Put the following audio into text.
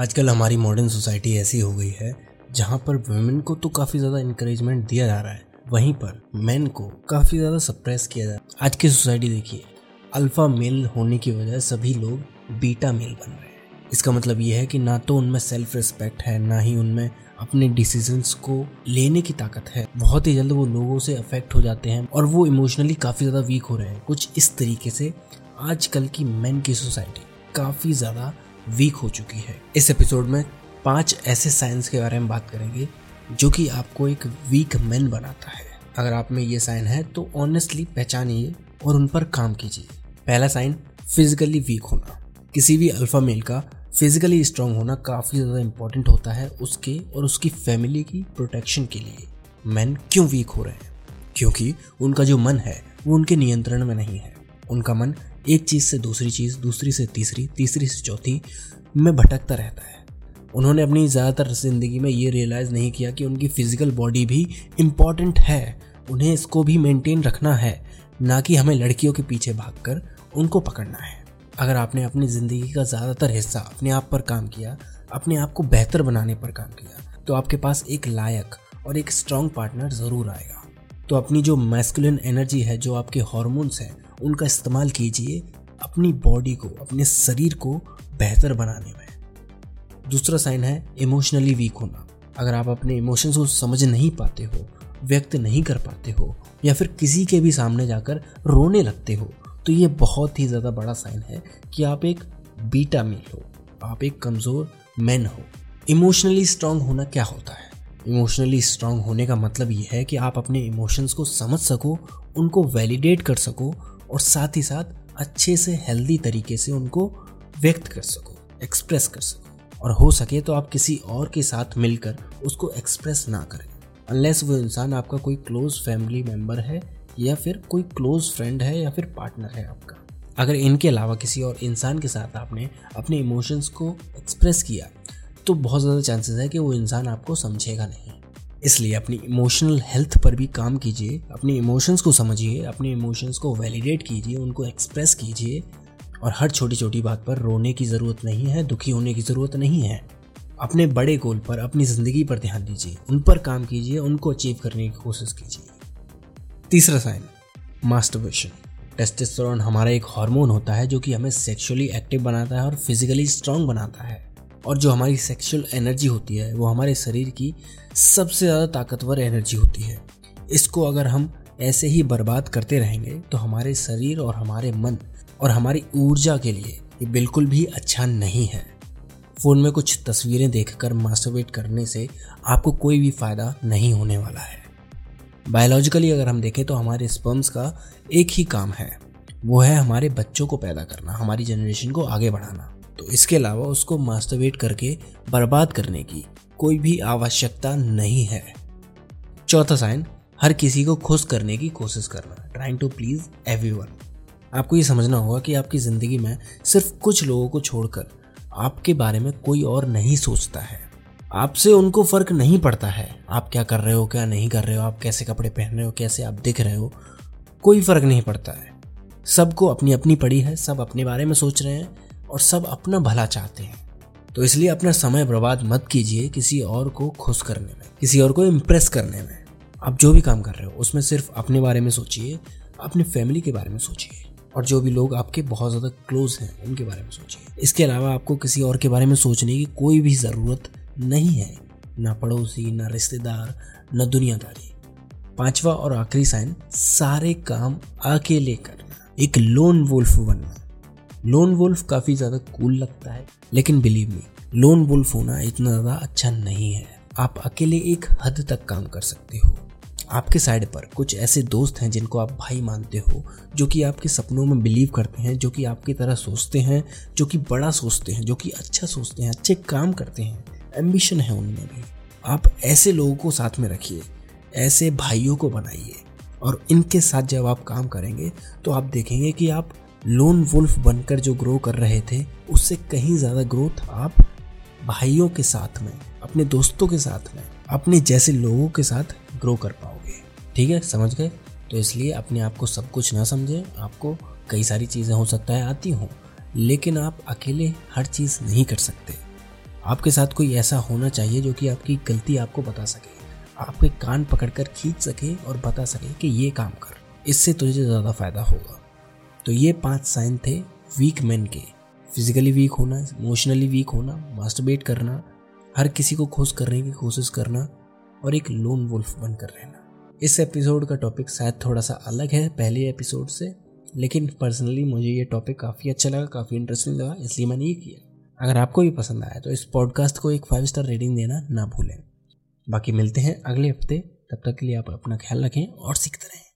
आजकल हमारी modern society ऐसी हो गई है, जहाँ पर वुमेन को तो काफ़ी ज़्यादा इंकरेजमेंट दिया जा रहा है। वहीं पर मैन को काफ़ी ज़्यादा सप्रेस किया जा रहा है। आज की सोसाइटी देखिए अल्फ़ा मेल होने की वजह सभी लोग बीटा मेल बन रहे हैं। इसका मतलब ये है कि ना तो उनमें सेल्फ रिस्पेक्ट है, ना ही उनमें अपने डिसीजंस को लेने की ताकत है। बहुत ही जल्द वो लोगों से अफेक्ट हो जाते हैं और वो इमोशनली काफ़ी ज़्यादा वीक हो रहे हैं। कुछ इस तरीके से आजकल की मैन की सोसाइटी काफ़ी ज़्यादा वीक हो चुकी है। इस एपिसोड में पाँच ऐसे साइंस के बारे में बात करेंगे, जो कि आपको एक वीक मैन बनाता है। अगर आप में ये साइन है तो ऑनेस्टली पहचानिए और उन पर काम कीजिए। पहला साइन फिजिकली वीक होना। किसी भी अल्फ़ा मेल का फिजिकली स्ट्रांग होना काफ़ी ज़्यादा इंपॉर्टेंट होता है उसके और उसकी फैमिली की प्रोटेक्शन के लिए। मैन क्यों वीक हो रहे हैं? क्योंकि उनका जो मन है, वो उनके नियंत्रण में नहीं है। उनका मन एक चीज़ से दूसरी चीज़, दूसरी से तीसरी तीसरी से चौथी में भटकता रहता है। उन्होंने अपनी ज़्यादातर ज़िंदगी में ये रियलाइज़ नहीं किया कि उनकी फ़िज़िकल बॉडी भी इंपॉर्टेंट है। उन्हें इसको भी मेंटेन रखना है, ना कि हमें लड़कियों के पीछे भागकर उनको पकड़ना है। अगर आपने अपनी ज़िंदगी का ज़्यादातर हिस्सा अपने आप पर काम किया, अपने आप को बेहतर बनाने पर काम किया तो आपके पास एक लायक और एक स्ट्रॉन्ग पार्टनर ज़रूर आएगा। तो अपनी जो मैस्कुलिन एनर्जी है, जो आपके हॉर्मोन्स हैं उनका इस्तेमाल कीजिए अपनी बॉडी को, अपने शरीर को बेहतर बनाने में। दूसरा साइन है इमोशनली वीक होना। अगर आप अपने इमोशंस को समझ नहीं पाते हो, व्यक्त नहीं कर पाते हो, या फिर किसी के भी सामने जाकर रोने लगते हो तो ये बहुत ही ज़्यादा बड़ा साइन है कि आप एक बीटा मेल हो, आप एक कमज़ोर मैन हो। इमोशनली स्ट्रांग होना क्या होता है? इमोशनली स्ट्रांग होने का मतलब ये है कि आप अपने इमोशंस को समझ सको, उनको वैलिडेट कर सको और साथ ही साथ अच्छे से हेल्दी तरीके से उनको व्यक्त कर सको एक्सप्रेस कर सको। और हो सके तो आप किसी और के साथ मिलकर उसको एक्सप्रेस ना करें। अनलेस वो इंसान आपका कोई क्लोज फैमिली मेंबर है या फिर कोई क्लोज फ्रेंड है या फिर पार्टनर है आपका। अगर इनके अलावा किसी और इंसान के साथ आपने अपने इमोशंस को एक्सप्रेस किया तो बहुत ज़्यादा चांसेस है कि वो इंसान आपको समझेगा नहीं। इसलिए अपनी इमोशनल हेल्थ पर भी काम कीजिए, अपने इमोशंस को समझिए, अपने इमोशंस को वैलिडेट कीजिए, उनको एक्सप्रेस कीजिए और हर छोटी छोटी बात पर रोने की ज़रूरत नहीं है, दुखी होने की ज़रूरत नहीं है। अपने बड़े गोल पर, अपनी ज़िंदगी पर ध्यान दीजिए, उन पर काम कीजिए, उनको अचीव करने की कोशिश कीजिए। तीसरा साइन मास्टरबेशन टेस्टेस्टेरोन हमारा एक हार्मोन होता है जो कि हमें सेक्सुअली एक्टिव बनाता है और फिजिकली स्ट्रांग बनाता है। और जो हमारी सेक्सुअल एनर्जी होती है, वो हमारे शरीर की सबसे ज़्यादा ताकतवर एनर्जी होती है। इसको अगर हम ऐसे ही बर्बाद करते रहेंगे तो हमारे शरीर और हमारे मन और हमारी ऊर्जा के लिए ये बिल्कुल भी अच्छा नहीं है। फ़ोन में कुछ तस्वीरें देखकर मास्टरबेट करने से आपको कोई भी फ़ायदा नहीं होने वाला है। बायोलॉजिकली अगर हम देखें तो हमारे स्पर्म्स का एक ही काम है। वो है हमारे बच्चों को पैदा करना, हमारी जनरेशन को आगे बढ़ाना। तो इसके अलावा उसको मास्टरबेट करके बर्बाद करने की कोई भी आवश्यकता नहीं है। चौथा साइन हर किसी को खुश करने की कोशिश करना ट्राइंग टू प्लीज़ एवरी आपको ये समझना होगा कि आपकी ज़िंदगी में सिर्फ़ कुछ लोगों को छोड़कर आपके बारे में कोई और नहीं सोचता है। आपसे उनको फ़र्क नहीं पड़ता है। आप क्या कर रहे हो, क्या नहीं कर रहे हो, आप कैसे कपड़े पहन रहे हो, कैसे आप दिख रहे हो, कोई फ़र्क नहीं पड़ता है। सबको अपनी अपनी पड़ी है, सब अपने बारे में सोच रहे हैं और सब अपना भला चाहते हैं। तो इसलिए अपना समय बर्बाद मत कीजिए किसी और को खुश करने में, किसी और को इम्प्रेस करने में। आप जो भी काम कर रहे हो, उसमें सिर्फ़ अपने बारे में सोचिए, अपनी फैमिली के बारे में सोचिए। और जो भी लोग आपके बहुत ज़्यादा क्लोज हैं, उनके बारे में सोचिए। इसके अलावा आपको किसी और के बारे में सोचने की कोई भी ज़रूरत नहीं है। ना पड़ोसी, ना रिश्तेदार, न दुनियादारी। पांचवा और आखिरी साइन सारे काम अकेले करना एक लोन वुल्फ बनना। लोन वुल्फ काफ़ी ज़्यादा कूल लगता है, लेकिन बिलीव मी लोन वुल्फ होना इतना ज़्यादा अच्छा नहीं है। आप अकेले एक हद तक काम कर सकते हो। आपके साइड पर कुछ ऐसे दोस्त हैं जिनको आप भाई मानते हो, जो कि आपके सपनों में बिलीव करते हैं, जो कि आपकी तरह सोचते हैं, जो कि बड़ा सोचते हैं, जो कि अच्छा सोचते हैं, अच्छे काम करते हैं। एम्बिशन है उनमें भी। आप ऐसे लोगों को साथ में रखिए, ऐसे भाइयों को बनाइए, और इनके साथ जब आप काम करेंगे तो आप देखेंगे कि आप लोन वुल्फ बनकर जो ग्रो कर रहे थे, उससे कहीं ज़्यादा ग्रोथ आप भाइयों के साथ में, अपने दोस्तों के साथ में, अपने जैसे लोगों के साथ ग्रो कर पाओगे। ठीक है? समझ गए? तो इसलिए अपने आप को सब कुछ ना समझें। आपको कई सारी चीज़ें हो सकता है, आती हों, लेकिन आप अकेले हर चीज़ नहीं कर सकते। आपके साथ कोई ऐसा होना चाहिए जो कि आपकी गलती आपको बता सके, आपके कान पकड़कर खींच सके और बता सके कि ये काम कर। इससे तुझे ज़्यादा फ़ायदा होगा। तो ये पाँच साइन थे वीक मैन के। फिजिकली वीक होना इमोशनली वीक होना मास्टरबेट करना, हर किसी को खुश करने की कोशिश करना और एक लोन वुल्फ बनकर रहना। इस एपिसोड का टॉपिक शायद थोड़ा सा अलग है पहले एपिसोड से, लेकिन पर्सनली मुझे ये टॉपिक काफ़ी अच्छा लगा, काफ़ी इंटरेस्टिंग लगा, इसलिए मैंने ये किया। अगर आपको भी पसंद आया तो इस पॉडकास्ट को एक फाइव स्टार रेटिंग देना ना भूलें। बाकी मिलते हैं अगले हफ़्ते, तब तक के लिए आप अपना ख्याल रखें और सीखते रहें।